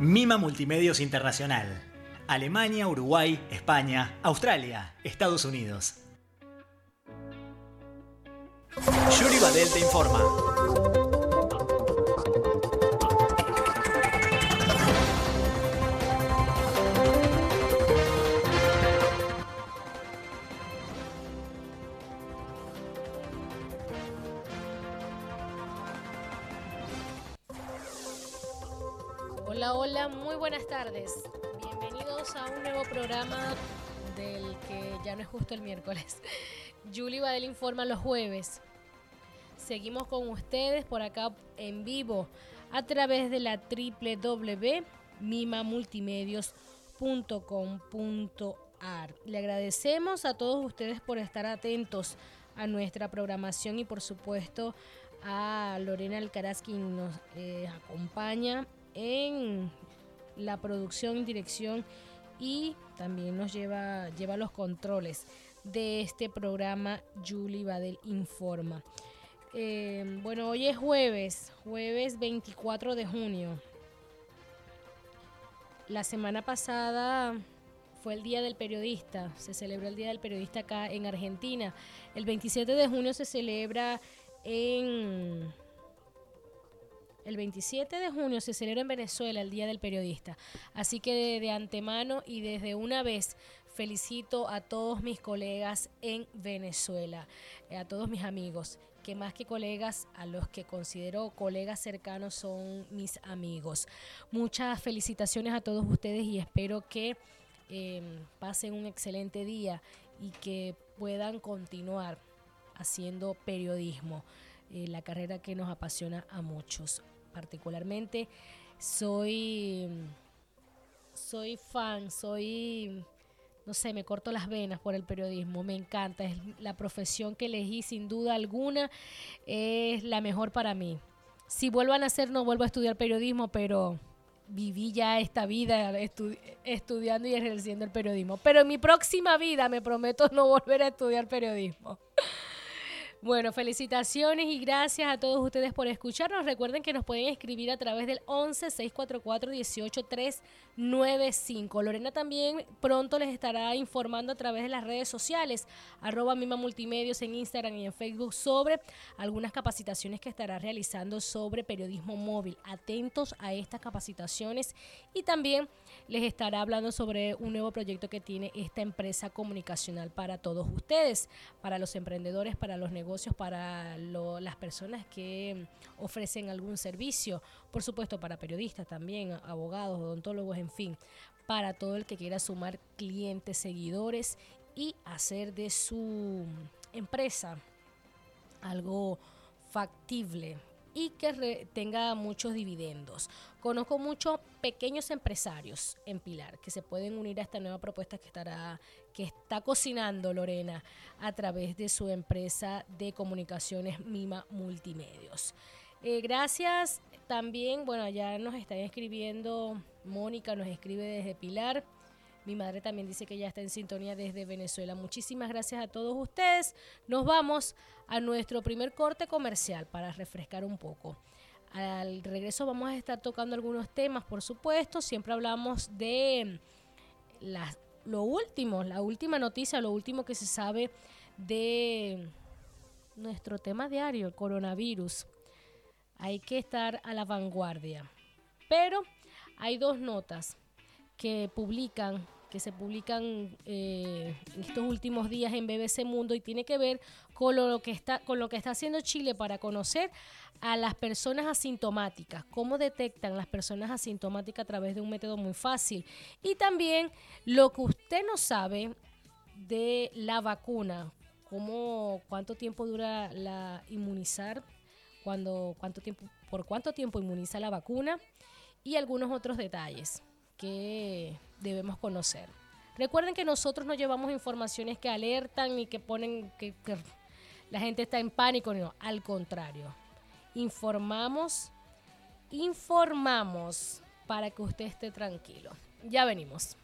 Mima Multimedios Internacional. Alemania, Uruguay, España, Australia, Estados Unidos. Yuri Badel te informa. Tardes. Bienvenidos a un nuevo programa del que ya no es justo el miércoles. Julie Badel informa los jueves. Seguimos con ustedes por acá en vivo a través de la www.mimamultimedios.com.ar. Le agradecemos a todos ustedes por estar atentos a nuestra programación y por supuesto a Lorena Alcaraz quien nos eh, acompaña en la producción, dirección y también nos lleva, lleva los controles de este programa Julie Badel Informa. Eh, bueno, hoy es jueves, jueves 24 de junio. La semana pasada fue el Día del Periodista, se celebró el Día del Periodista acá en Argentina. El 27 de junio se celebra en... El 27 de junio se celebra en Venezuela el Día del Periodista. Así que de, antemano y desde una vez felicito a todos mis colegas en Venezuela, eh, a todos mis amigos, que más que colegas, a los que considero colegas cercanos son mis amigos. Muchas felicitaciones a todos ustedes y espero que eh, pasen un excelente día y que puedan continuar haciendo periodismo, eh, la carrera que nos apasiona a muchos. Particularmente soy, soy fan, soy no sé, me corto las venas por el periodismo, me encanta, es la profesión que elegí sin duda alguna, es la mejor para mí. Si vuelvo a nacer no vuelvo a estudiar periodismo, pero viví ya esta vida estu estudiando y ejerciendo el periodismo. Pero en mi próxima vida me prometo no volver a estudiar periodismo. Bueno, felicitaciones y gracias a todos ustedes por escucharnos. Recuerden que nos pueden escribir a través del 11 644 18 395. Lorena también pronto les estará informando a través de las redes sociales, arroba Mima Multimedios en Instagram y en Facebook sobre algunas capacitaciones que estará realizando sobre periodismo móvil. Atentos a estas capacitaciones y también les estará hablando sobre un nuevo proyecto que tiene esta empresa comunicacional para todos ustedes, para los emprendedores, para los negocios para las personas que ofrecen algún servicio, por supuesto para periodistas también, abogados, odontólogos, en fin, para todo el que quiera sumar clientes, seguidores y hacer de su empresa algo factible y que tenga muchos dividendos. Conozco muchos pequeños empresarios en Pilar que se pueden unir a esta nueva propuesta que estará que está cocinando Lorena a través de su empresa de comunicaciones Mima Multimedios. Eh, gracias también, bueno, ya nos están escribiendo, Mónica nos escribe desde Pilar. Mi madre también dice que ya está en sintonía desde Venezuela. Muchísimas gracias a todos ustedes. Nos vamos a nuestro primer corte comercial para refrescar un poco. Al regreso vamos a estar tocando algunos temas, por supuesto. Siempre hablamos de lo último, la última noticia, lo último que se sabe de nuestro tema diario, el coronavirus. Hay que estar a la vanguardia. Pero hay dos notas que publican que se publican eh, estos últimos días en BBC Mundo y tiene que ver con lo que está con lo que está haciendo Chile para conocer a las personas asintomáticas, cómo detectan las personas asintomáticas a través de un método muy fácil y también lo que usted no sabe de la vacuna, cómo cuánto tiempo dura la inmunizar, cuando cuánto tiempo por cuánto tiempo inmuniza la vacuna y algunos otros detalles que debemos conocer. Recuerden que nosotros no llevamos informaciones que alertan ni que ponen que, la gente está en pánico, no, al contrario. Informamos, informamos para que usted esté tranquilo. Ya venimos.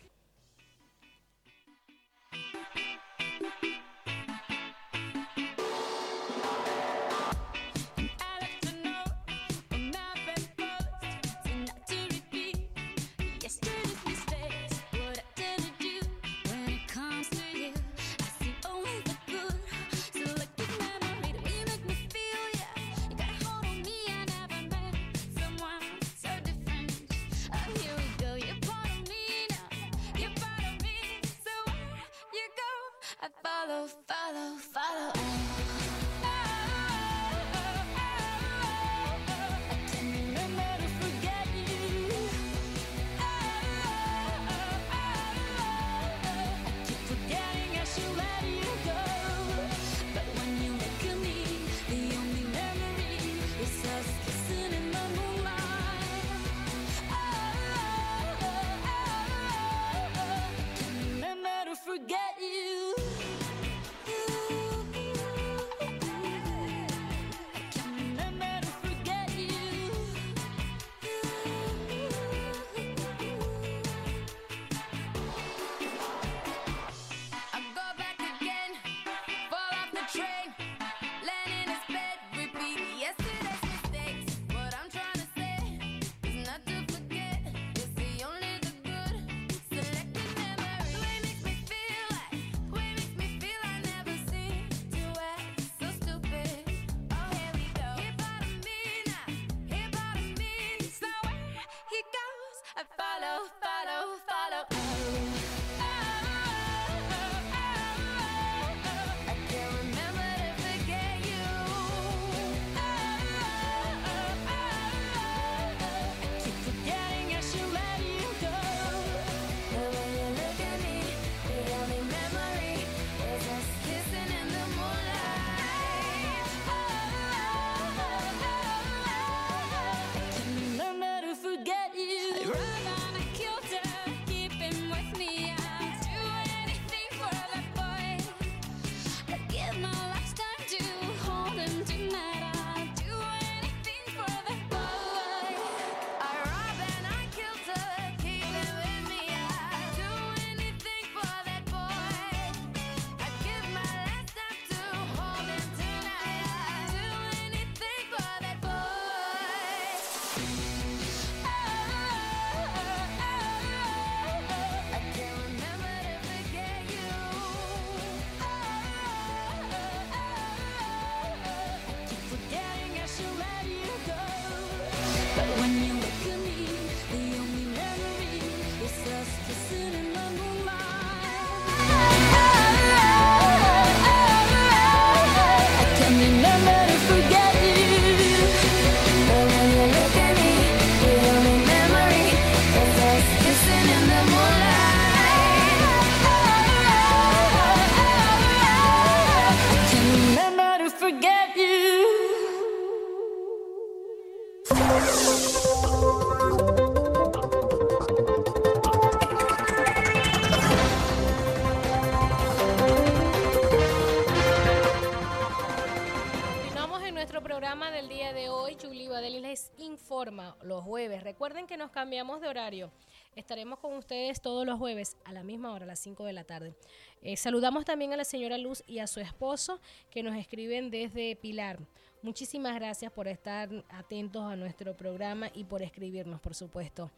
Cambiamos de horario. Estaremos con ustedes todos los jueves a la misma hora, a las 5 de la tarde. Eh, saludamos también a la señora Luz y a su esposo que nos escriben desde Pilar. Muchísimas gracias por estar atentos a nuestro programa y por escribirnos, por supuesto.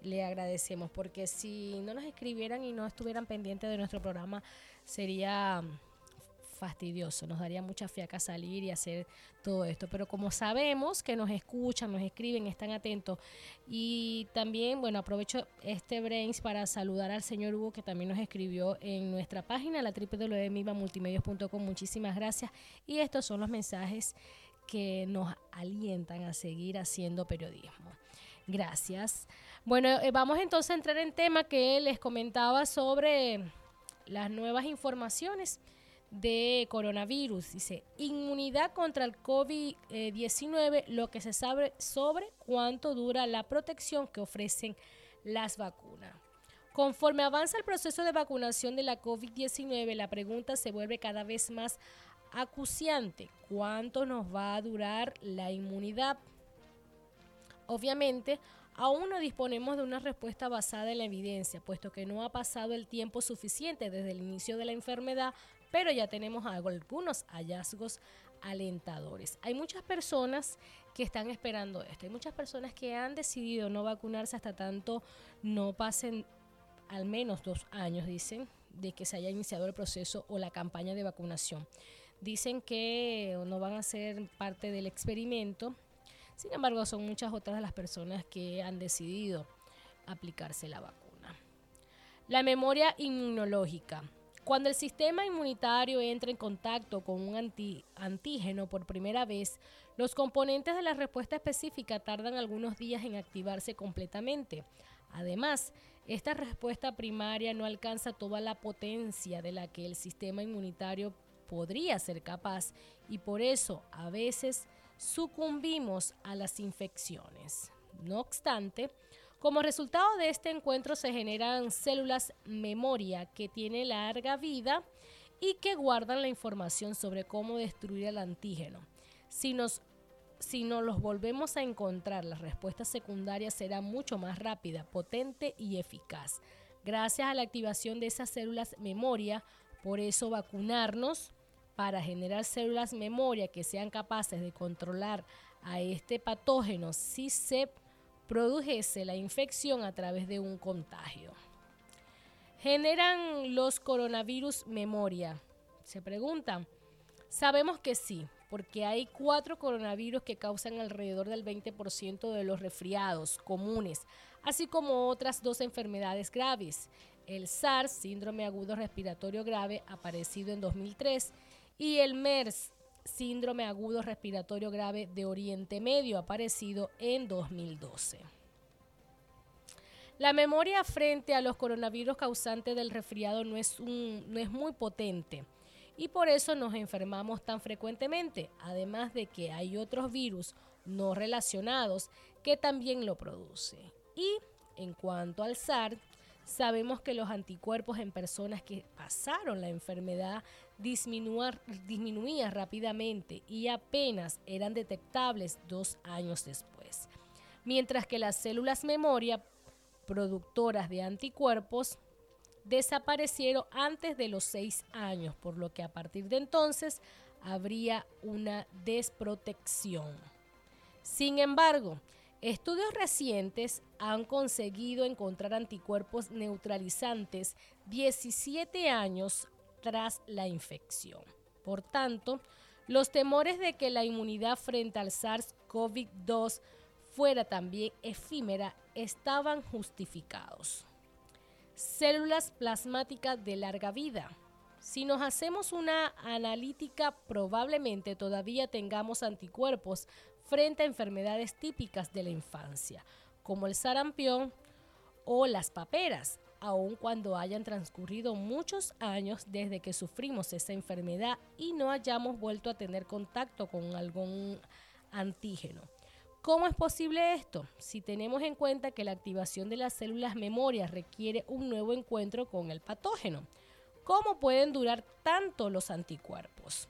Le agradecemos porque si no nos escribieran y no estuvieran pendientes de nuestro programa, sería fastidioso, nos daría mucha fiaca salir y hacer todo esto. Pero como sabemos que nos escuchan, nos escriben, están atentos. Y también, bueno, aprovecho este Brains para saludar al señor Hugo que también nos escribió en nuestra página, la www.mivamultimedios.com. Muchísimas gracias. Y estos son los mensajes que nos alientan a seguir haciendo periodismo. Gracias. Bueno, eh, vamos entonces a entrar en tema que les comentaba sobre las nuevas informaciones de coronavirus. Dice, inmunidad contra el COVID-19, lo que se sabe sobre cuánto dura la protección que ofrecen las vacunas. Conforme avanza el proceso de vacunación de la COVID-19, la pregunta se vuelve cada vez más acuciante. ¿Cuánto nos va a durar la inmunidad? Obviamente, aún no disponemos de una respuesta basada en la evidencia, puesto que no ha pasado el tiempo suficiente desde el inicio de la enfermedad pero ya tenemos algunos hallazgos alentadores. Hay muchas personas que están esperando esto, hay muchas personas que han decidido no vacunarse hasta tanto no pasen al menos dos años, dicen, de que se haya iniciado el proceso o la campaña de vacunación. Dicen que no van a ser parte del experimento, sin embargo son muchas otras las personas que han decidido aplicarse la vacuna. La memoria inmunológica. Cuando el sistema inmunitario entra en contacto con un antígeno por primera vez, los componentes de la respuesta específica tardan algunos días en activarse completamente. Además, esta respuesta primaria no alcanza toda la potencia de la que el sistema inmunitario podría ser capaz y por eso a veces sucumbimos a las infecciones. No obstante, como resultado de este encuentro se generan células memoria que tienen larga vida y que guardan la información sobre cómo destruir el antígeno. Si nos, si nos los volvemos a encontrar, la respuesta secundaria será mucho más rápida, potente y eficaz. Gracias a la activación de esas células memoria, por eso vacunarnos para generar células memoria que sean capaces de controlar a este patógeno si se produjese la infección a través de un contagio. ¿Generan los coronavirus memoria? Se preguntan. Sabemos que sí, porque hay cuatro coronavirus que causan alrededor del 20% de los resfriados comunes, así como otras dos enfermedades graves. El SARS, síndrome agudo respiratorio grave, aparecido en 2003, y el MERS, síndrome agudo respiratorio grave de Oriente Medio, aparecido en 2012. La memoria frente a los coronavirus causantes del resfriado no es, no es muy potente y por eso nos enfermamos tan frecuentemente, además de que hay otros virus no relacionados que también lo producen. Y en cuanto al SARS, sabemos que los anticuerpos en personas que pasaron la enfermedad disminuían rápidamente y apenas eran detectables dos años después, mientras que las células memoria productoras de anticuerpos desaparecieron antes de los seis años, por lo que a partir de entonces habría una desprotección. Sin embargo, estudios recientes han conseguido encontrar anticuerpos neutralizantes 17 años tras la infección. Por tanto, los temores de que la inmunidad frente al SARS-CoV-2 fuera también efímera estaban justificados. Células plasmáticas de larga vida. Si nos hacemos una analítica, probablemente todavía tengamos anticuerpos frente a enfermedades típicas de la infancia, como el sarampión o las paperas, aun cuando hayan transcurrido muchos años desde que sufrimos esa enfermedad y no hayamos vuelto a tener contacto con algún antígeno. ¿Cómo es posible esto? Si tenemos en cuenta que la activación de las células memorias requiere un nuevo encuentro con el patógeno. ¿Cómo pueden durar tanto los anticuerpos?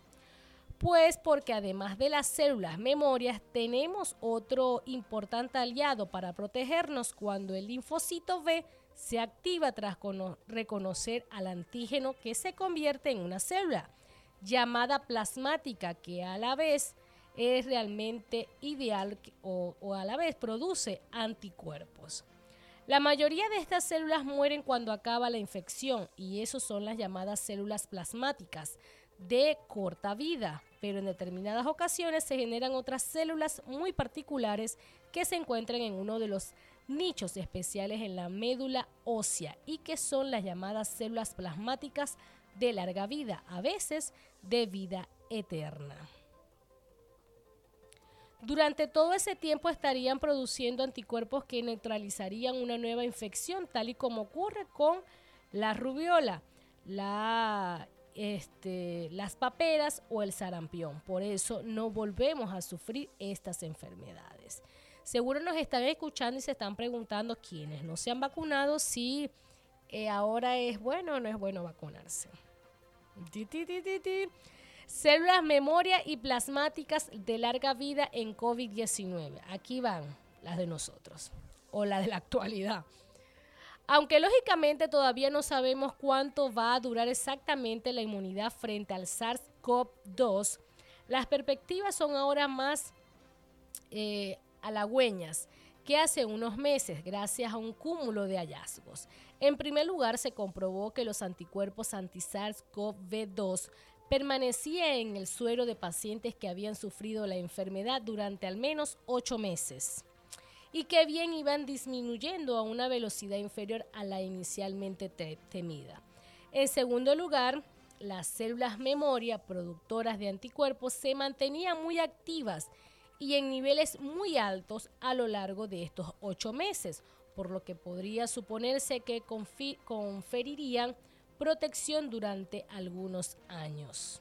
Pues porque además de las células memorias tenemos otro importante aliado para protegernos cuando el linfocito B se activa tras reconocer al antígeno que se convierte en una célula llamada plasmática que a la vez es realmente ideal o, a la vez produce anticuerpos. La mayoría de estas células mueren cuando acaba la infección y eso son las llamadas células plasmáticas de corta vida, pero en determinadas ocasiones se generan otras células muy particulares que se encuentran en uno de los nichos especiales en la médula ósea y que son las llamadas células plasmáticas de larga vida, a veces de vida eterna. Durante todo ese tiempo estarían produciendo anticuerpos que neutralizarían una nueva infección, tal y como ocurre con la rubiola, la, este, las paperas o el sarampión. Por eso no volvemos a sufrir estas enfermedades. Seguro nos están escuchando y se están preguntando quiénes no se han vacunado si eh, ahora es bueno o no es bueno vacunarse. Células memoria y plasmáticas de larga vida en COVID-19. Aquí van las de nosotros o las de la actualidad. Aunque lógicamente todavía no sabemos cuánto va a durar exactamente la inmunidad frente al SARS-CoV-2, las perspectivas son ahora más eh, halagüeñas que hace unos meses gracias a un cúmulo de hallazgos. En primer lugar, se comprobó que los anticuerpos anti-SARS-CoV-2 permanecían en el suero de pacientes que habían sufrido la enfermedad durante al menos ocho meses y que bien iban disminuyendo a una velocidad inferior a la inicialmente temida. En segundo lugar, las células memoria productoras de anticuerpos se mantenían muy activas y en niveles muy altos a lo largo de estos ocho meses, por lo que podría suponerse que conferirían protección durante algunos años.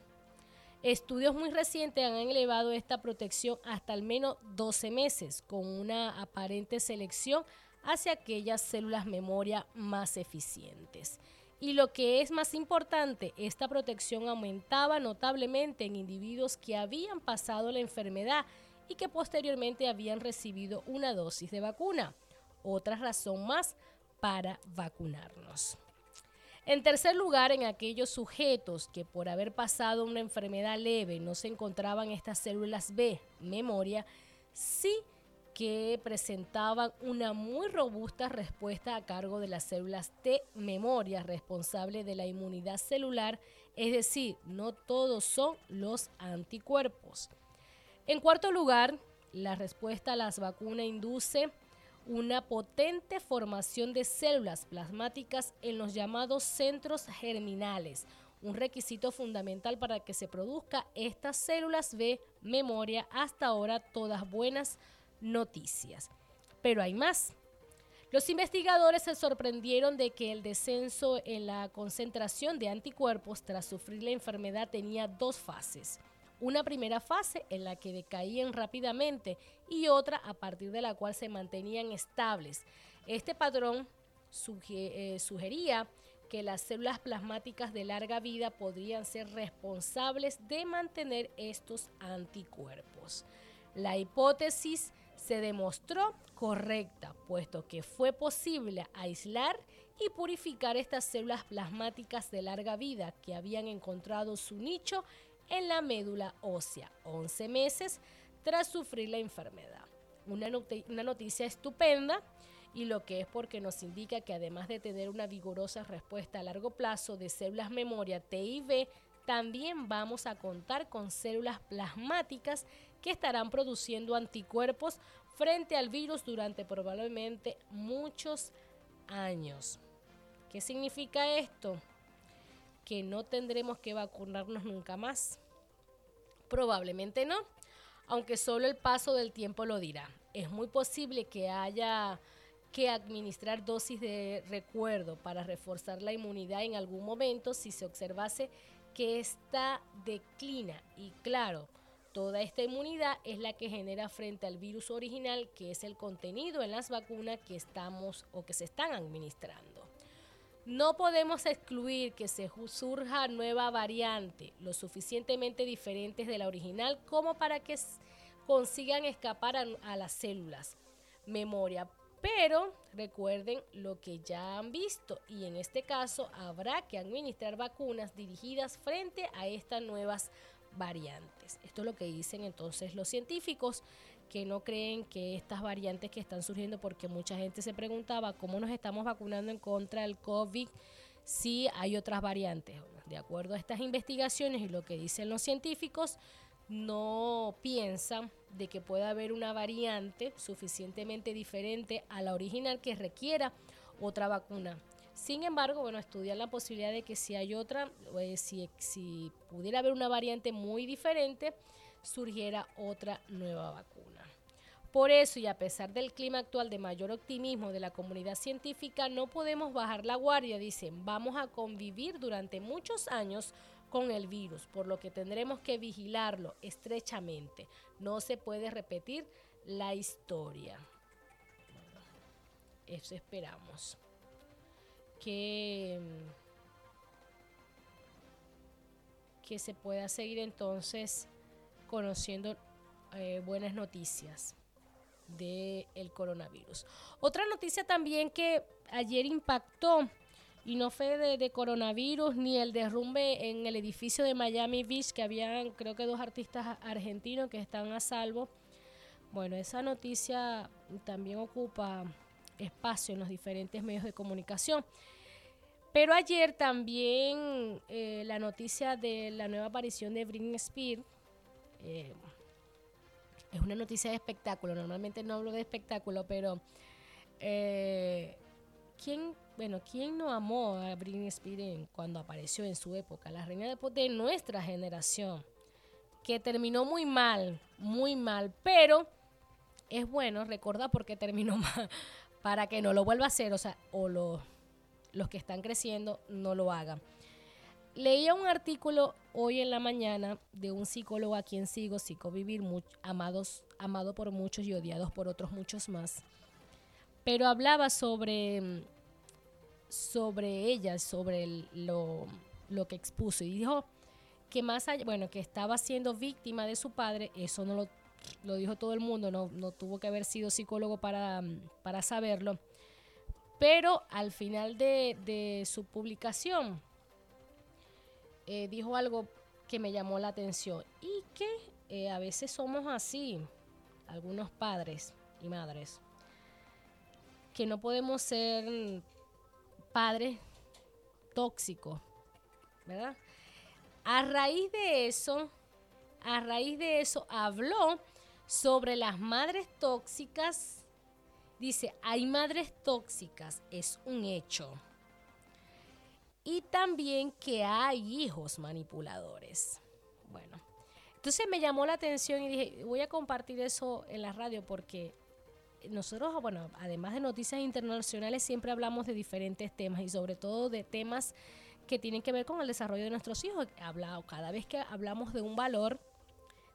Estudios muy recientes han elevado esta protección hasta al menos 12 meses, con una aparente selección hacia aquellas células memoria más eficientes. Y lo que es más importante, esta protección aumentaba notablemente en individuos que habían pasado la enfermedad y que posteriormente habían recibido una dosis de vacuna. Otra razón más para vacunarnos. En tercer lugar, en aquellos sujetos que por haber pasado una enfermedad leve no se encontraban estas células B, memoria, sí que presentaban una muy robusta respuesta a cargo de las células T memoria responsable de la inmunidad celular, es decir, no todos son los anticuerpos. En cuarto lugar, la respuesta a las vacunas induce una potente formación de células plasmáticas en los llamados centros germinales, un requisito fundamental para que se produzca estas células B memoria, hasta ahora todas buenas noticias. Pero hay más. Los investigadores se sorprendieron de que el descenso en la concentración de anticuerpos tras sufrir la enfermedad tenía dos fases una primera fase en la que decaían rápidamente y otra a partir de la cual se mantenían estables. Este patrón eh, sugería que las células plasmáticas de larga vida podrían ser responsables de mantener estos anticuerpos. La hipótesis se demostró correcta, puesto que fue posible aislar y purificar estas células plasmáticas de larga vida que habían encontrado su nicho en la médula ósea, 11 meses tras sufrir la enfermedad. Una, una noticia estupenda y lo que es porque nos indica que además de tener una vigorosa respuesta a largo plazo de células memoria T y B, también vamos a contar con células plasmáticas que estarán produciendo anticuerpos frente al virus durante probablemente muchos años. ¿Qué significa esto? Que no tendremos que vacunarnos nunca más? Probablemente no, aunque solo el paso del tiempo lo dirá. Es muy posible que haya que administrar dosis de recuerdo para reforzar la inmunidad en algún momento si se observase que esta declina. Y claro, toda esta inmunidad es la que genera frente al virus original, que es el contenido en las vacunas que estamos o que se están administrando. No podemos excluir que se surja nueva variante, lo suficientemente diferentes de la original como para que consigan escapar a, las células. Memoria. Pero recuerden lo que ya han visto y en este caso habrá que administrar vacunas dirigidas frente a estas nuevas variantes. Esto es lo que dicen entonces los científicos que no creen que estas variantes que están surgiendo, porque mucha gente se preguntaba cómo nos estamos vacunando en contra del COVID si hay otras variantes. De acuerdo a estas investigaciones y lo que dicen los científicos, no piensan de que pueda haber una variante suficientemente diferente a la original que requiera otra vacuna. Sin embargo, bueno, estudian la posibilidad de que si hay otra, eh, si, si pudiera haber una variante muy diferente, surgiera otra nueva vacuna. Por eso, y a pesar del clima actual de mayor optimismo de la comunidad científica, no podemos bajar la guardia, dicen, vamos a convivir durante muchos años con el virus, por lo que tendremos que vigilarlo estrechamente. No se puede repetir la historia. Eso esperamos. Que, que se pueda seguir entonces conociendo eh, buenas noticias del el coronavirus. Otra noticia también que ayer impactó y no fue de, coronavirus ni el derrumbe en el edificio de Miami Beach que habían creo que dos artistas argentinos que están a salvo. Bueno, esa noticia también ocupa espacio en los diferentes medios de comunicación. Pero ayer también eh, la noticia de la nueva aparición de Britney Spears, eh, es una noticia de espectáculo. Normalmente no hablo de espectáculo, pero eh, ¿quién, bueno, ¿quién no amó a Britney Spears cuando apareció en su época? La reina de, de nuestra generación, que terminó muy mal, muy mal, pero es bueno recordar por qué terminó mal, para que no lo vuelva a hacer, o sea, o los que están creciendo no lo hagan. Leía un artículo hoy en la mañana de un psicólogo a quien sigo, Psicovivir, amados, amado por muchos y odiados por otros muchos más. Pero hablaba sobre, sobre ella, sobre lo, lo que expuso. Y dijo que más allá, bueno, que estaba siendo víctima de su padre, eso no lo, lo dijo todo el mundo, no, no tuvo que haber sido psicólogo para, para saberlo. Pero al final de, de su publicación, eh, dijo algo que me llamó la atención y que eh, a veces somos así, algunos padres y madres, que no podemos ser padres tóxicos, ¿verdad? A raíz de eso, a raíz de eso habló sobre las madres tóxicas. Dice, hay madres tóxicas, es un hecho y también que hay hijos manipuladores. Bueno, entonces me llamó la atención y dije, voy a compartir eso en la radio porque nosotros, bueno, además de noticias internacionales, siempre hablamos de diferentes temas y sobre todo de temas que tienen que ver con el desarrollo de nuestros hijos. Hablado, cada vez que hablamos de un valor,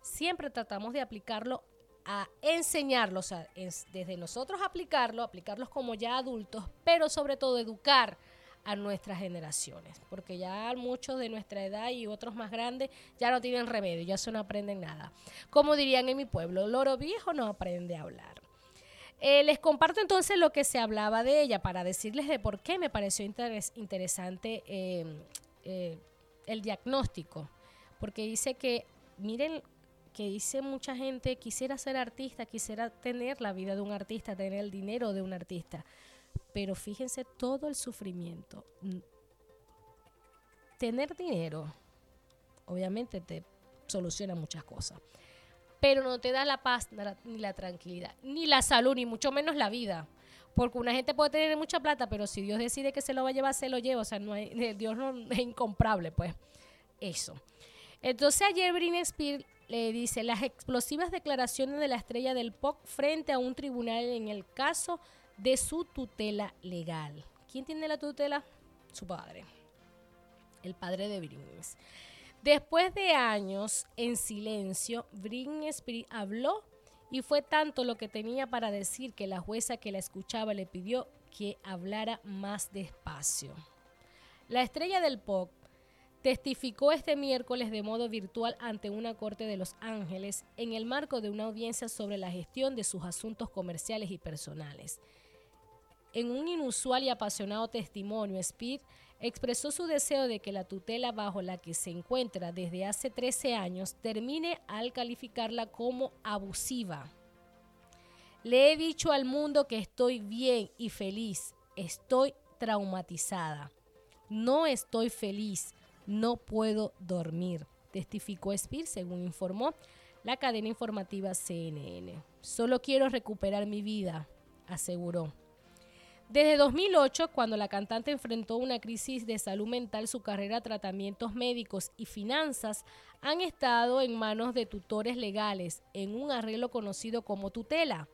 siempre tratamos de aplicarlo a enseñarlo, o sea, desde nosotros aplicarlo, aplicarlos como ya adultos, pero sobre todo educar a nuestras generaciones, porque ya muchos de nuestra edad y otros más grandes ya no tienen remedio, ya se no aprenden nada. Como dirían en mi pueblo, loro viejo no aprende a hablar. Eh, les comparto entonces lo que se hablaba de ella para decirles de por qué me pareció interesante em, eh, el diagnóstico, porque dice que, miren, que dice mucha gente, quisiera ser artista, quisiera tener la vida de un artista, tener el dinero de un artista. Pero fíjense todo el sufrimiento. Tener dinero, obviamente te soluciona muchas cosas, pero no te da la paz ni la tranquilidad, ni la salud, ni mucho menos la vida. Porque una gente puede tener mucha plata, pero si Dios decide que se lo va a llevar, se lo lleva. O sea, no hay, Dios no es incomparable, pues. Eso. Entonces ayer Britney Spears le dice las explosivas declaraciones de la estrella del pop frente a un tribunal en el caso de su tutela legal. ¿Quién tiene la tutela? Su padre, el padre de Britney. Después de años en silencio, Spears habló y fue tanto lo que tenía para decir que la jueza que la escuchaba le pidió que hablara más despacio. La estrella del pop testificó este miércoles de modo virtual ante una corte de Los Ángeles en el marco de una audiencia sobre la gestión de sus asuntos comerciales y personales. En un inusual y apasionado testimonio, Speed expresó su deseo de que la tutela bajo la que se encuentra desde hace 13 años termine al calificarla como abusiva. Le he dicho al mundo que estoy bien y feliz, estoy traumatizada. No estoy feliz, no puedo dormir, testificó Speed según informó la cadena informativa CNN. Solo quiero recuperar mi vida, aseguró. Desde 2008, cuando la cantante enfrentó una crisis de salud mental, su carrera, tratamientos médicos y finanzas han estado en manos de tutores legales en un arreglo conocido como tutela.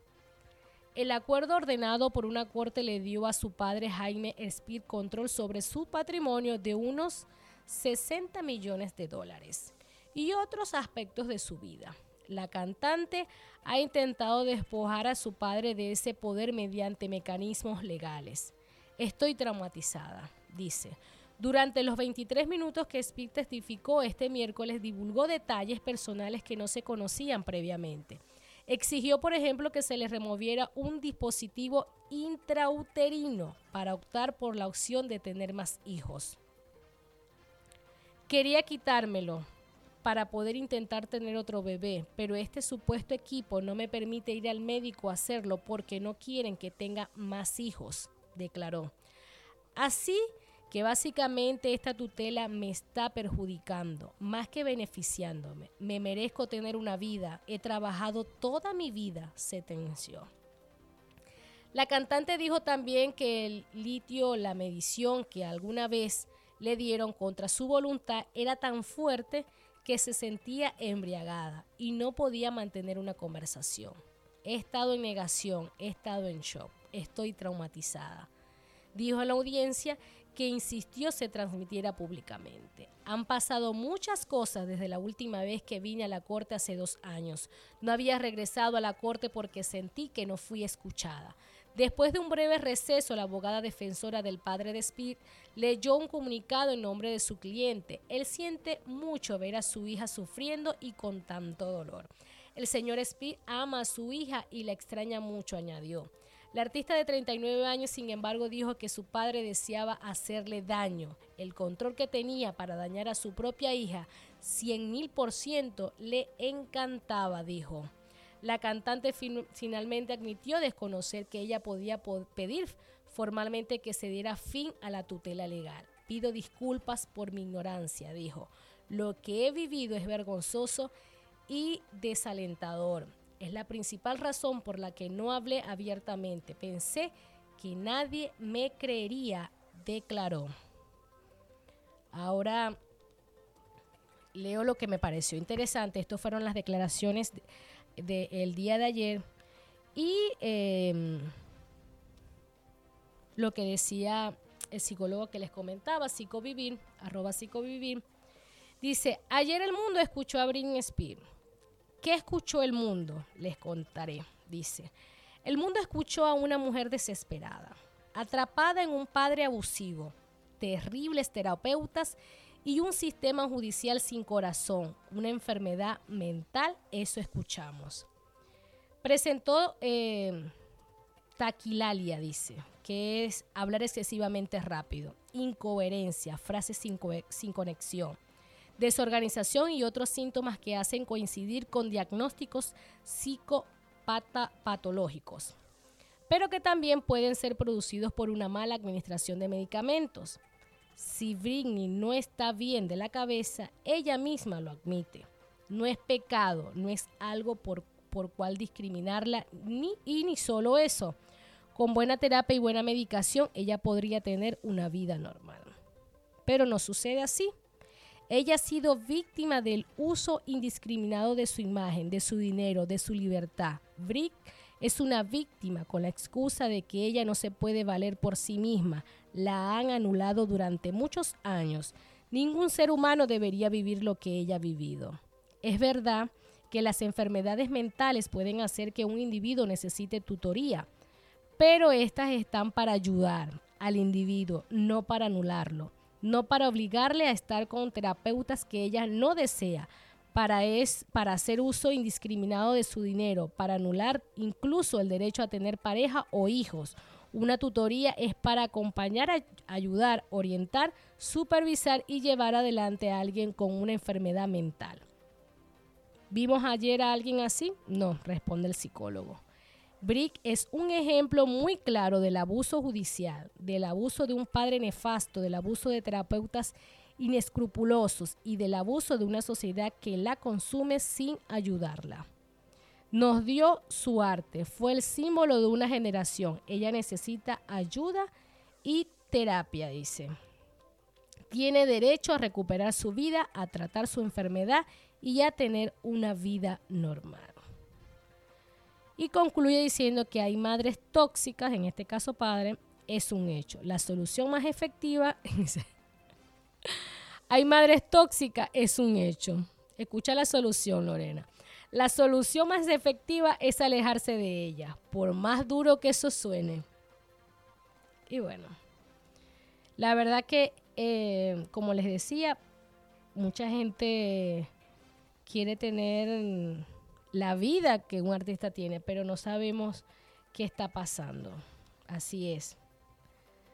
El acuerdo ordenado por una corte le dio a su padre Jaime Speed control sobre su patrimonio de unos 60 millones de dólares y otros aspectos de su vida. La cantante ha intentado despojar a su padre de ese poder mediante mecanismos legales. Estoy traumatizada, dice. Durante los 23 minutos que Speed testificó este miércoles, divulgó detalles personales que no se conocían previamente. Exigió, por ejemplo, que se le removiera un dispositivo intrauterino para optar por la opción de tener más hijos. Quería quitármelo, para poder intentar tener otro bebé, pero este supuesto equipo no me permite ir al médico a hacerlo porque no quieren que tenga más hijos, declaró. Así que básicamente esta tutela me está perjudicando, más que beneficiándome. Me merezco tener una vida, he trabajado toda mi vida, se tensió. La cantante dijo también que el litio, la medición que alguna vez le dieron contra su voluntad, era tan fuerte que se sentía embriagada y no podía mantener una conversación. He estado en negación, he estado en shock, estoy traumatizada. Dijo a la audiencia que insistió se transmitiera públicamente. Han pasado muchas cosas desde la última vez que vine a la corte hace dos años. No había regresado a la corte porque sentí que no fui escuchada. Después de un breve receso, la abogada defensora del padre de Speed leyó un comunicado en nombre de su cliente. Él siente mucho ver a su hija sufriendo y con tanto dolor. El señor Speed ama a su hija y la extraña mucho, añadió. La artista de 39 años, sin embargo, dijo que su padre deseaba hacerle daño. El control que tenía para dañar a su propia hija, 100 mil por ciento, le encantaba, dijo. La cantante finalmente admitió desconocer que ella podía pedir formalmente que se diera fin a la tutela legal. Pido disculpas por mi ignorancia, dijo. Lo que he vivido es vergonzoso y desalentador. Es la principal razón por la que no hablé abiertamente. Pensé que nadie me creería, declaró. Ahora leo lo que me pareció interesante. Estas fueron las declaraciones del día de ayer. Y em, lo que decía el psicólogo que les comentaba, psicovivir, arroba psicovivir, dice, ayer el mundo escuchó a Britney Spears ¿Qué escuchó el mundo? Les contaré, dice. El mundo escuchó a una mujer desesperada, atrapada en un padre abusivo, terribles terapeutas y un sistema judicial sin corazón, una enfermedad mental, eso escuchamos. Presentó eh, taquilalia, dice, que es hablar excesivamente rápido, incoherencia, frases sin, sin conexión, desorganización y otros síntomas que hacen coincidir con diagnósticos psicopatológicos, pero que también pueden ser producidos por una mala administración de medicamentos. Si Britney no está bien de la cabeza, ella misma lo admite. No es pecado, no es algo por, por cual discriminarla, ni, y ni solo eso. Con buena terapia y buena medicación, ella podría tener una vida normal. Pero no sucede así. Ella ha sido víctima del uso indiscriminado de su imagen, de su dinero, de su libertad. Brick es una víctima con la excusa de que ella no se puede valer por sí misma. La han anulado durante muchos años. Ningún ser humano debería vivir lo que ella ha vivido. Es verdad que las enfermedades mentales pueden hacer que un individuo necesite tutoría, pero estas están para ayudar al individuo, no para anularlo no para obligarle a estar con terapeutas que ella no desea, para, es, para hacer uso indiscriminado de su dinero, para anular incluso el derecho a tener pareja o hijos. Una tutoría es para acompañar, ayudar, orientar, supervisar y llevar adelante a alguien con una enfermedad mental. ¿Vimos ayer a alguien así? No, responde el psicólogo. Brick es un ejemplo muy claro del abuso judicial, del abuso de un padre nefasto, del abuso de terapeutas inescrupulosos y del abuso de una sociedad que la consume sin ayudarla. Nos dio su arte, fue el símbolo de una generación. Ella necesita ayuda y terapia, dice. Tiene derecho a recuperar su vida, a tratar su enfermedad y a tener una vida normal. Y concluye diciendo que hay madres tóxicas, en este caso padre, es un hecho. La solución más efectiva, hay madres tóxicas, es un hecho. Escucha la solución, Lorena. La solución más efectiva es alejarse de ella, por más duro que eso suene. Y bueno, la verdad que, eh, como les decía, mucha gente quiere tener la vida que un artista tiene, pero no sabemos qué está pasando. Así es.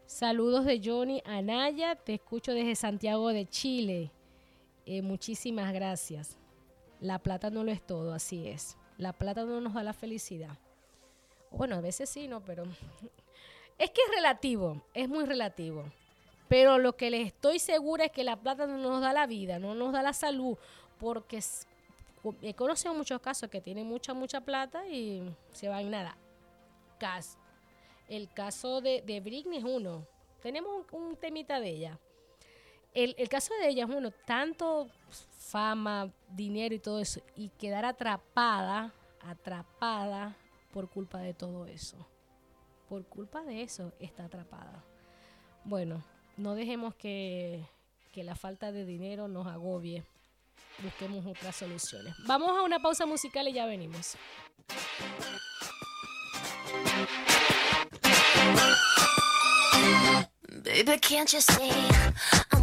Saludos de Johnny Anaya, te escucho desde Santiago de Chile. Eh, muchísimas gracias. La plata no lo es todo, así es. La plata no nos da la felicidad. Bueno, a veces sí, ¿no? Pero es que es relativo, es muy relativo. Pero lo que les estoy segura es que la plata no nos da la vida, no nos da la salud, porque he conocido muchos casos que tienen mucha, mucha plata y se van nada. Cas. El caso de, de Britney es uno. Tenemos un, temita de ella. El, el, caso de ella es uno, tanto fama, dinero y todo eso, y quedar atrapada, atrapada por culpa de todo eso. Por culpa de eso está atrapada. Bueno, no dejemos que, que la falta de dinero nos agobie. Busquemos otras soluciones. Vamos a una pausa musical y ya venimos. Baby, can't you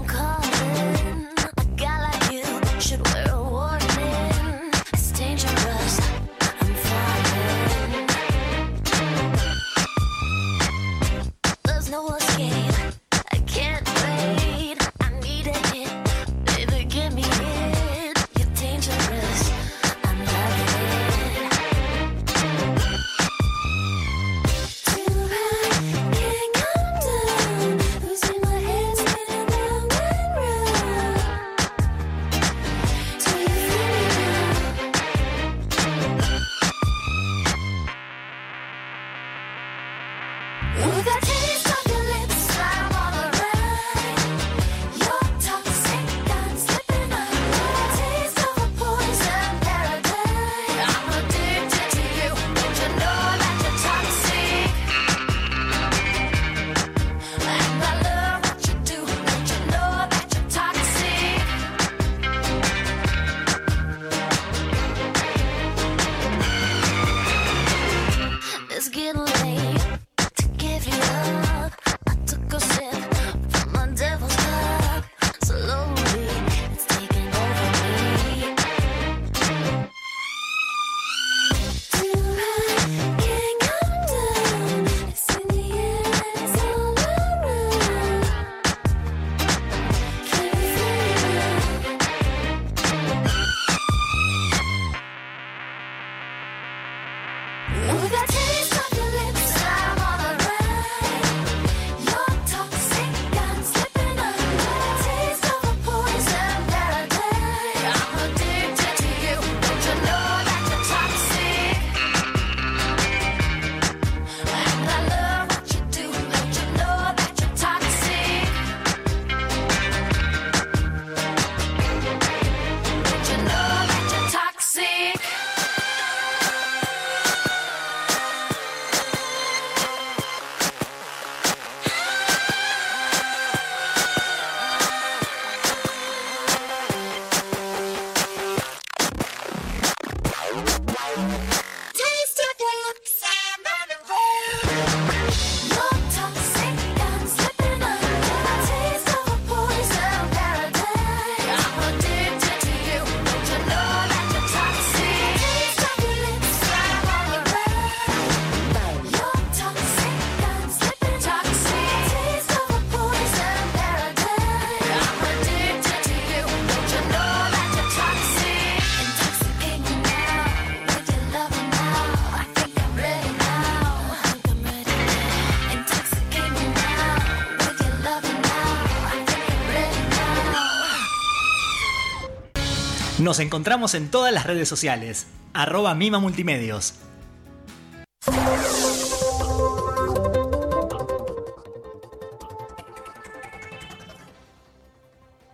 Nos encontramos en todas las redes sociales. Arroba Mima Multimedios.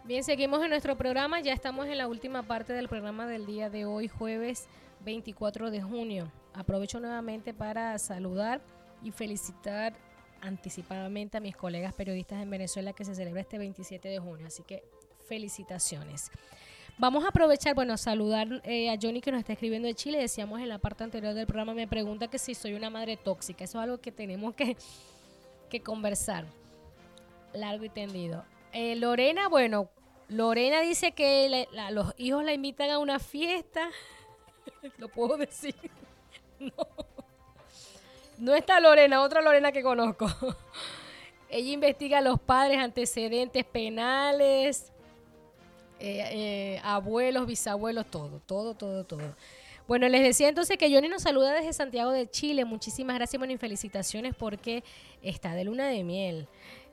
Bien, seguimos en nuestro programa. Ya estamos en la última parte del programa del día de hoy, jueves 24 de junio. Aprovecho nuevamente para saludar y felicitar anticipadamente a mis colegas periodistas en Venezuela que se celebra este 27 de junio. Así que felicitaciones. Vamos a aprovechar, bueno, saludar eh, a Johnny que nos está escribiendo de Chile. Decíamos en la parte anterior del programa, me pregunta que si soy una madre tóxica. Eso es algo que tenemos que, que conversar. Largo y tendido. Eh, Lorena, bueno, Lorena dice que los hijos la invitan a una fiesta. Lo puedo decir. No. No está Lorena, otra Lorena que conozco. Ella investiga a los padres, antecedentes penales, eh, eh, abuelos, bisabuelos, todo, todo, todo, todo. Bueno, les decía entonces que Johnny nos saluda desde Santiago de Chile. Muchísimas gracias, bueno, y felicitaciones porque está de luna de miel.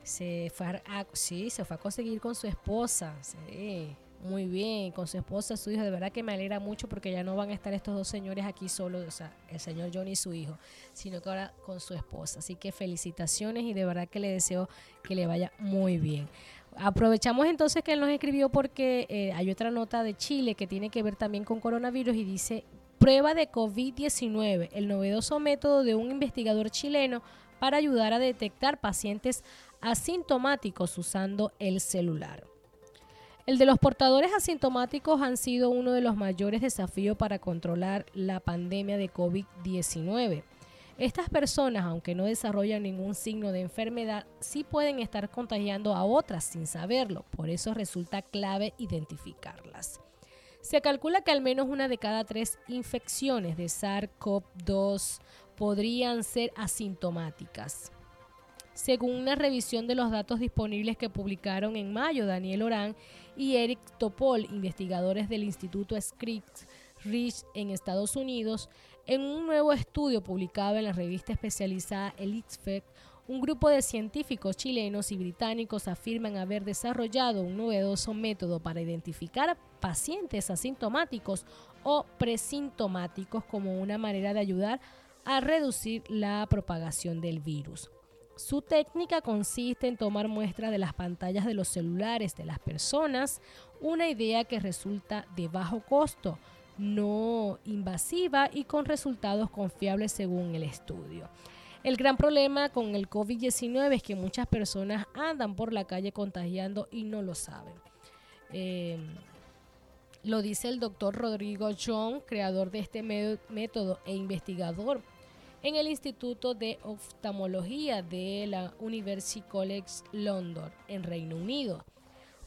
Se fue a, sí, se fue a conseguir con su esposa. Sí, muy bien, con su esposa, su hijo. De verdad que me alegra mucho porque ya no van a estar estos dos señores aquí solos, o sea, el señor Johnny y su hijo, sino que ahora con su esposa. Así que felicitaciones y de verdad que le deseo que le vaya muy bien. Aprovechamos entonces que él nos escribió porque eh, hay otra nota de Chile que tiene que ver también con coronavirus y dice prueba de COVID-19, el novedoso método de un investigador chileno para ayudar a detectar pacientes asintomáticos usando el celular. El de los portadores asintomáticos han sido uno de los mayores desafíos para controlar la pandemia de COVID-19. Estas personas, aunque no desarrollan ningún signo de enfermedad, sí pueden estar contagiando a otras sin saberlo, por eso resulta clave identificarlas. Se calcula que al menos una de cada tres infecciones de SARS-CoV-2 podrían ser asintomáticas. Según una revisión de los datos disponibles que publicaron en mayo Daniel Orán y Eric Topol, investigadores del Instituto Scripps Reach en Estados Unidos, en un nuevo estudio publicado en la revista especializada Elixfect, un grupo de científicos chilenos y británicos afirman haber desarrollado un novedoso método para identificar pacientes asintomáticos o presintomáticos como una manera de ayudar a reducir la propagación del virus. Su técnica consiste en tomar muestras de las pantallas de los celulares de las personas, una idea que resulta de bajo costo, no invasiva y con resultados confiables según el estudio. El gran problema con el COVID-19 es que muchas personas andan por la calle contagiando y no lo saben. Eh, lo dice el doctor Rodrigo John, creador de este método e investigador en el Instituto de Oftalmología de la University College London, en Reino Unido.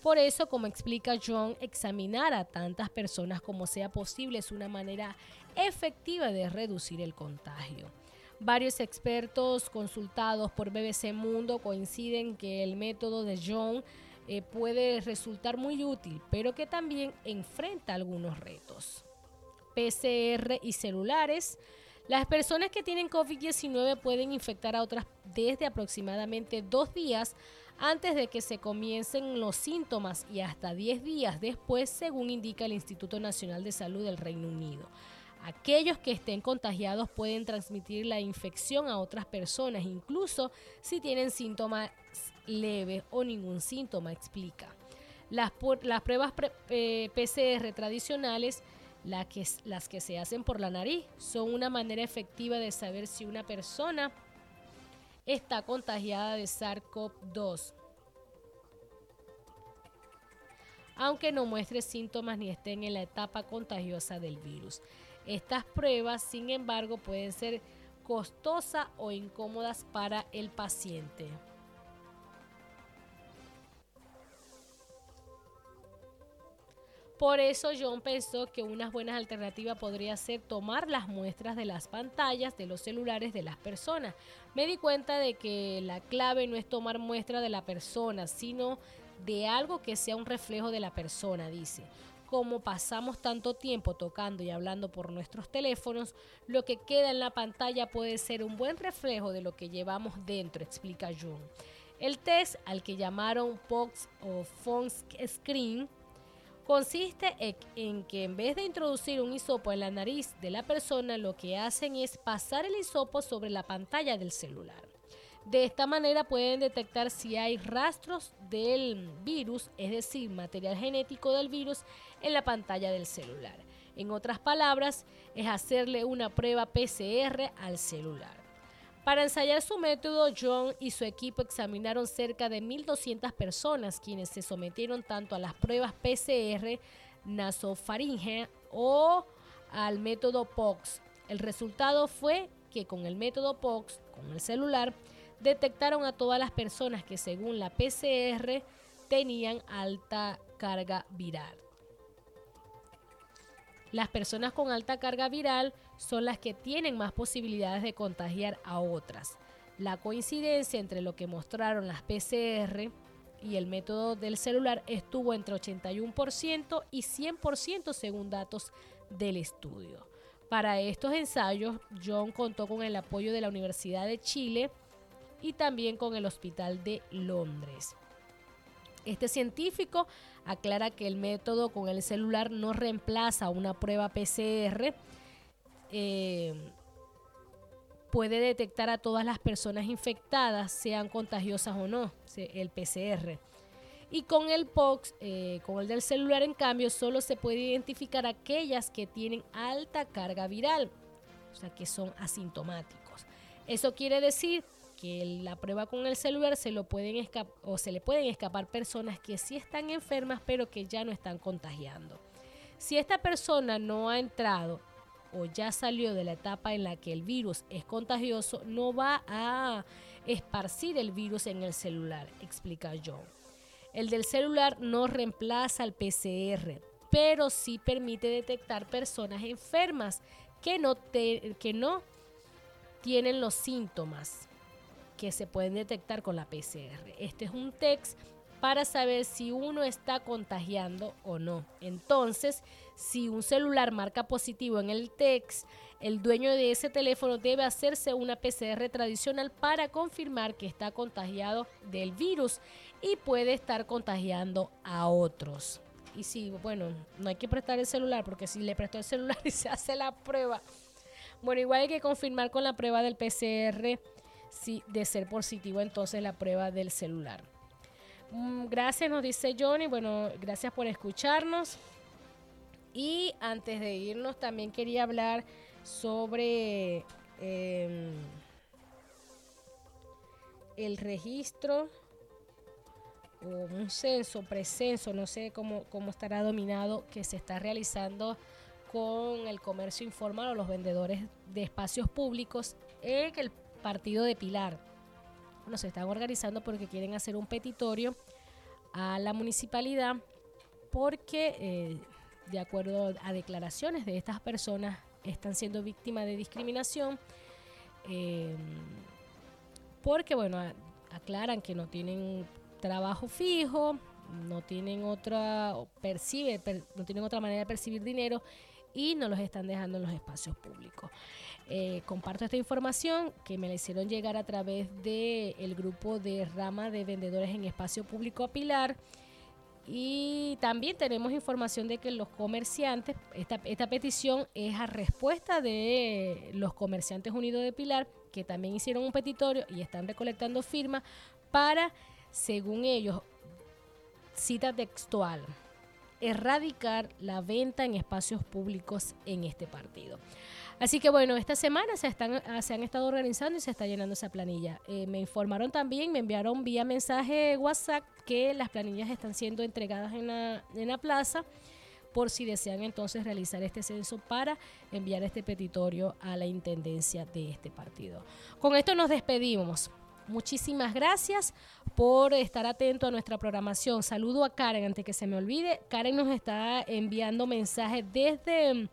Por eso, como explica John, examinar a tantas personas como sea posible es una manera efectiva de reducir el contagio. Varios expertos consultados por BBC Mundo coinciden que el método de John eh, puede resultar muy útil, pero que también enfrenta algunos retos. PCR y celulares. Las personas que tienen COVID-19 pueden infectar a otras desde aproximadamente dos días antes de que se comiencen los síntomas y hasta 10 días después, según indica el Instituto Nacional de Salud del Reino Unido. Aquellos que estén contagiados pueden transmitir la infección a otras personas, incluso si tienen síntomas leves o ningún síntoma, explica. Las, pruebas pre- eh, PCR tradicionales, las que se hacen por la nariz, son una manera efectiva de saber si una persona está contagiada de SARS-CoV-2, aunque no muestre síntomas ni estén en la etapa contagiosa del virus. Estas pruebas, sin embargo, pueden ser costosas o incómodas para el paciente. Por eso John pensó que una buena alternativa podría ser tomar las muestras de las pantallas de los celulares de las personas. Me di cuenta de que la clave no es tomar muestra de la persona, sino de algo que sea un reflejo de la persona, dice. Como pasamos tanto tiempo tocando y hablando por nuestros teléfonos, lo que queda en la pantalla puede ser un buen reflejo de lo que llevamos dentro, explica John. El test, al que llamaron POX o Phone Screen, consiste en que en vez de introducir un hisopo en la nariz de la persona, lo que hacen es pasar el hisopo sobre la pantalla del celular. De esta manera pueden detectar si hay rastros del virus, es decir, material genético del virus, en la pantalla del celular. En otras palabras, es hacerle una prueba PCR al celular. Para ensayar su método, John y su equipo examinaron cerca de 1.200 personas quienes se sometieron tanto a las pruebas PCR nasofaringea o al método POX. El resultado fue que con el método POX, con el celular, detectaron a todas las personas que según la PCR tenían alta carga viral. Las personas con alta carga viral son las que tienen más posibilidades de contagiar a otras. La coincidencia entre lo que mostraron las PCR y el método del celular estuvo entre 81% y 100% según datos del estudio. Para estos ensayos, John contó con el apoyo de la Universidad de Chile y también con el Hospital de Londres. Este científico aclara que el método con el celular no reemplaza una prueba PCR. Eh, puede detectar a todas las personas infectadas, sean contagiosas o no, el PCR. Y con el POX, eh, con el del celular, en cambio, solo se puede identificar aquellas que tienen alta carga viral, o sea, que son asintomáticos. Eso quiere decir que la prueba con el celular se lo pueden o se le pueden escapar personas que sí están enfermas pero que ya no están contagiando. Si esta persona no ha entrado o ya salió de la etapa en la que el virus es contagioso, no va a esparcir el virus en el celular, explica John. El del celular no reemplaza al PCR, pero sí permite detectar personas enfermas que no, que no tienen los síntomas que se pueden detectar con la PCR. Este es un test para saber si uno está contagiando o no. Entonces, si un celular marca positivo en el test, el dueño de ese teléfono debe hacerse una PCR tradicional para confirmar que está contagiado del virus y puede estar contagiando a otros. Y si, bueno, no hay que prestar el celular porque si le prestó el celular y se hace la prueba, bueno, igual hay que confirmar con la prueba del PCR si de ser positivo entonces la prueba del celular. Mm, Gracias, nos dice Johnny. Bueno, gracias por escucharnos. Y antes de irnos, también quería hablar sobre em, el registro o un censo, precenso, no sé cómo, cómo estará dominado, que se está realizando con el comercio informal o los vendedores de espacios públicos en el partido de Pilar. Bueno, se están organizando porque quieren hacer un petitorio a la municipalidad porque, eh, de acuerdo a declaraciones de estas personas, están siendo víctimas de discriminación. eh, porque, bueno, aclaran que no tienen trabajo fijo, no tienen otra, percibe, per- no tienen otra manera de percibir dinero y no los están dejando en los espacios públicos. Eh, comparto esta información que me la hicieron llegar a través del grupo de rama de vendedores en espacio público a Pilar. Y también tenemos información de que los comerciantes, esta, esta petición es a respuesta de los comerciantes unidos de Pilar, que también hicieron un petitorio y están recolectando firmas para, según ellos, cita textual, erradicar la venta en espacios públicos en este partido. Así que bueno, esta semana se, están, ah, se han estado organizando y se está llenando esa planilla. Eh, me informaron también, me enviaron vía mensaje WhatsApp que las planillas están siendo entregadas en la, en la plaza por si desean entonces realizar este censo para enviar este petitorio a la intendencia de este partido. Con esto nos despedimos. Muchísimas gracias por estar atento a nuestra programación. Saludo a Karen antes que se me olvide. Karen nos está enviando mensajes desde mm,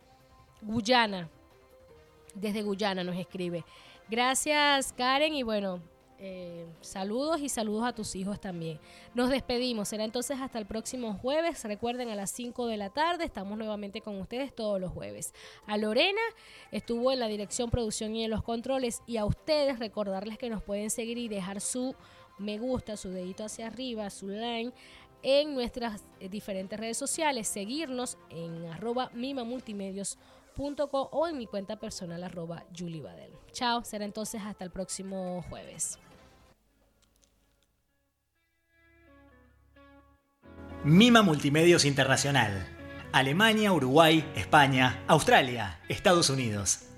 Guyana. Desde Guyana nos escribe. Gracias Karen y bueno, eh, saludos y saludos a tus hijos también. Nos despedimos. Será entonces hasta el próximo jueves. Recuerden a las 5 de la tarde. Estamos nuevamente con ustedes todos los jueves. A Lorena estuvo en la dirección, producción y en los controles. Y a ustedes recordarles que nos pueden seguir y dejar su me gusta, su dedito hacia arriba, su line en nuestras eh, diferentes redes sociales. Seguirnos en arroba mimamultimedios.com o en mi cuenta personal arroba Julie Badel. Chao, será entonces hasta el próximo jueves. Mima Multimedios Internacional. Alemania, Uruguay, España, Australia, Estados Unidos.